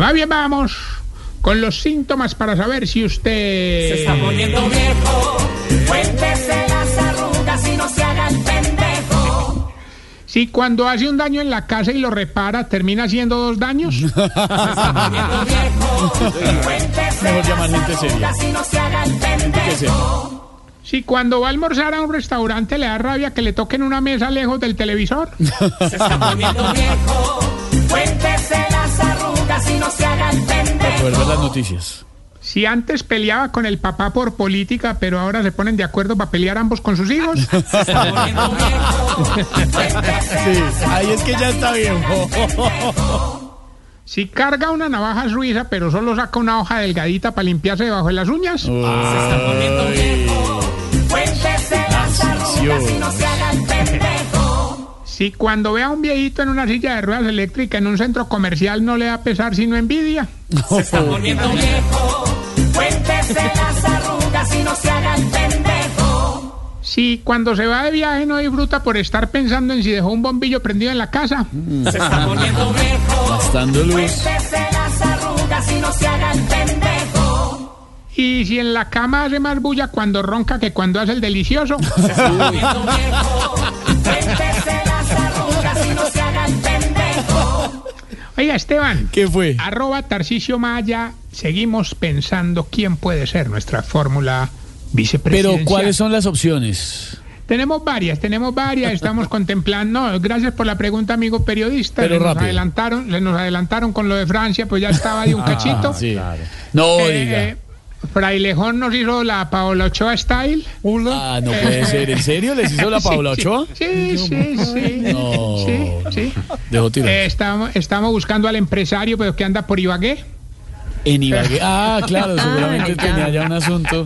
Va bien, vamos con los síntomas para saber si usted... Se está poniendo viejo. Cuéntese las arrugas y no se haga el pendejo. Si cuando hace un daño en la casa y lo repara, termina haciendo dos daños. Se está poniendo viejo. Cuéntese Mejor las seria. arrugas y no se haga el pendejo. Si cuando va a almorzar a un restaurante le da rabia que le toquen una mesa lejos del televisor. Se está poniendo viejo. Cuéntese y no se haga el Poder ver pendejo. las noticias. Si antes peleaba con el papá por política, pero ahora se ponen de acuerdo para pelear ambos con sus hijos. Se está poniendo viejo. Cuéntese Sí, ahí es que ya está viejo. Si carga una navaja suiza, pero solo saca una hoja delgadita para limpiarse debajo de las uñas. Se está poniendo viejo. Si cuando ve a un viejito en una silla de ruedas eléctrica en un centro comercial no le da pesar sino envidia. Se está poniendo viejo. Cuéntese las arrugas y no se haga el pendejo. Si cuando se va de viaje no disfruta por estar pensando en si dejó un bombillo prendido en la casa. Se está poniendo viejo. Gastando luz. Cuéntese las arrugas y no se haga el pendejo. Y si en la cama hace más bulla cuando ronca que cuando hace el delicioso. Se está poniendo viejo. Oiga, Esteban, ¿Qué fue? arroba Tarcisio Maya, seguimos pensando quién puede ser nuestra fórmula vicepresidencial. Pero ¿cuáles son las opciones? Tenemos varias, tenemos varias, estamos contemplando. No, gracias por la pregunta, amigo periodista. Pero nos rápido. adelantaron, nos adelantaron con lo de Francia, pues ya estaba de un cachito. Ah, Sí. No Eh, diga. eh, Frailejón nos hizo la Paola Ochoa style. Ah, no puede ser. ¿En serio les hizo la Paula Sí, sí. Ochoa? Sí, sí, sí. No. Dejó. Eh, estamos, estamos buscando al empresario, pero que anda por Ibagué. En Ibagué. Ah, claro, seguramente tenía ya un asunto.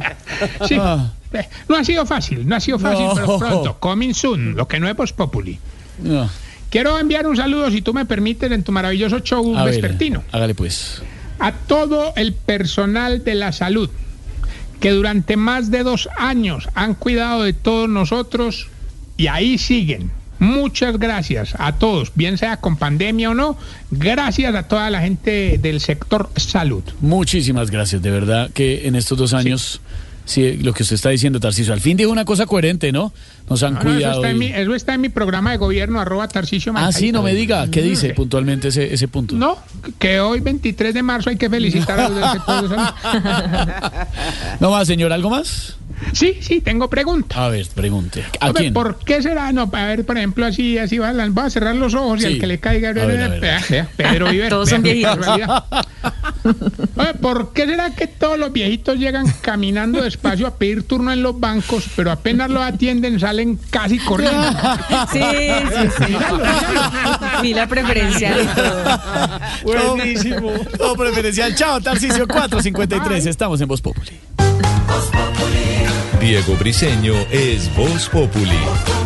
Sí. Ah. Eh, No ha sido fácil, no ha sido fácil, No. pero pronto. Coming soon, lo que no es Voz Populi. No. Quiero enviar un saludo, si tú me permites, en tu maravilloso show A ver, vespertino. hágale pues. a todo el personal de la salud que durante más de dos años han cuidado de todos nosotros y ahí siguen. Muchas gracias a todos, bien sea con pandemia o no. Gracias a toda la gente del sector salud. Muchísimas gracias, de verdad que en estos dos años, sí, lo que usted está diciendo, Tarciso, al fin dijo una cosa coherente, ¿no? Nos han No, no, eso, cuidado. en mi, eso está en mi programa de gobierno, arroba Ah, sí, no me diga. ¿Qué dice Sí. puntualmente ese, ese punto? No, que hoy 23 de marzo hay que felicitar a los del sector de salud. No más, señor, ¿algo más? Sí, sí, tengo pregunta. A ver, pregunte. ¿A Hombre, quién? ¿Por qué será? No, a ver, por ejemplo, así, así va, voy a cerrar los ojos y al que le caiga, A ver, a Pedro Viver. Todos son viejitos. Oye, ¿por qué será que todos los viejitos llegan caminando despacio a pedir turno en los bancos, pero apenas los atienden salen casi corriendo? Sí, sí, sí. Vi la preferencial. Buenísimo. Todo preferencial. Chao, Tarcicio 453. Estamos en Voz Populi. Diego Briseño es Voz Populi.